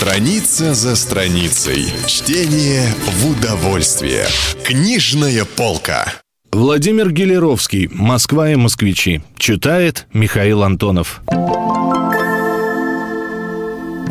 Страница за страницей. Чтение в удовольствие. Книжная полка. Владимир Гелеровский «Москва и москвичи». Читает Михаил Антонов.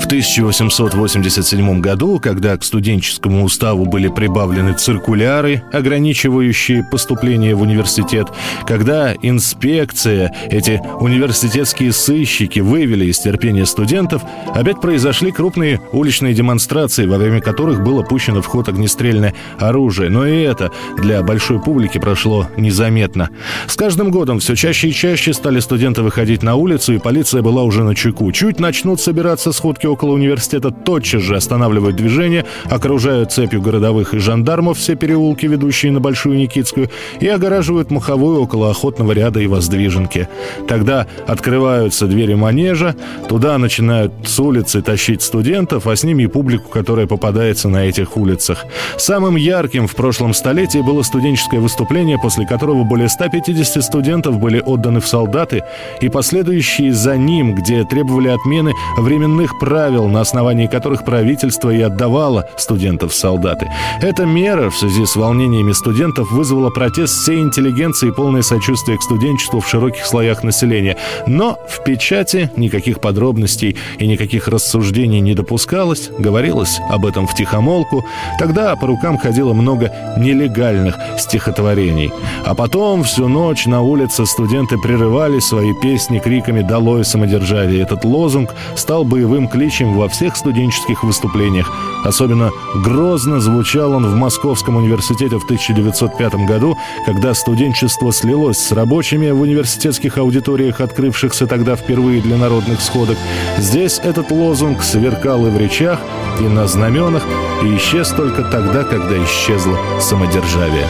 1887 году, когда к студенческому уставу были прибавлены циркуляры, ограничивающие поступление в университет, когда инспекция, эти университетские сыщики вывели из терпения студентов, опять произошли крупные уличные демонстрации, во время которых было пущено в ход огнестрельное оружие. Но и это для большой публики прошло незаметно. С каждым годом все чаще и чаще стали студенты выходить на улицу, и полиция была уже на чеку. Чуть начнут собираться сходки около университета тотчас же останавливают движение, окружают цепью городовых и жандармов все переулки, ведущие на Большую Никитскую, и огораживают маховую около охотного ряда и воздвиженки. Тогда открываются двери манежа, туда начинают с улицы тащить студентов, а с ними и публику, которая попадается на этих улицах. Самым ярким в прошлом столетии было студенческое выступление, после которого более 150 студентов были отданы в солдаты, и последующие за ним, где требовали отмены временных правил правил, на основании которых правительство и отдавало студентов в солдаты. Эта мера в связи с волнениями студентов вызвала протест всей интеллигенции и полное сочувствие к студенчеству в широких слоях населения. Но в печати никаких подробностей и никаких рассуждений не допускалось, говорилось об этом в тихомолку. Тогда по рукам ходило много нелегальных стихотворений. А потом всю ночь на улице студенты прерывали свои песни криками «Долой самодержавие!». Этот лозунг стал боевым кличем ведущим во всех студенческих выступлениях. Особенно грозно звучал он в Московском университете в 1905 году, когда студенчество слилось с рабочими в университетских аудиториях, открывшихся тогда впервые для народных сходок. Здесь этот лозунг сверкал и в речах, и на знаменах, и исчез только тогда, когда исчезло самодержавие.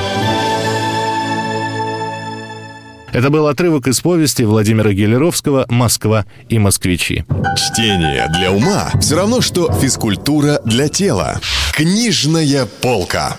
Это был отрывок из повести Владимира Гелеровского «Москва и москвичи». Чтение для ума все равно, что физкультура для тела. Книжная полка.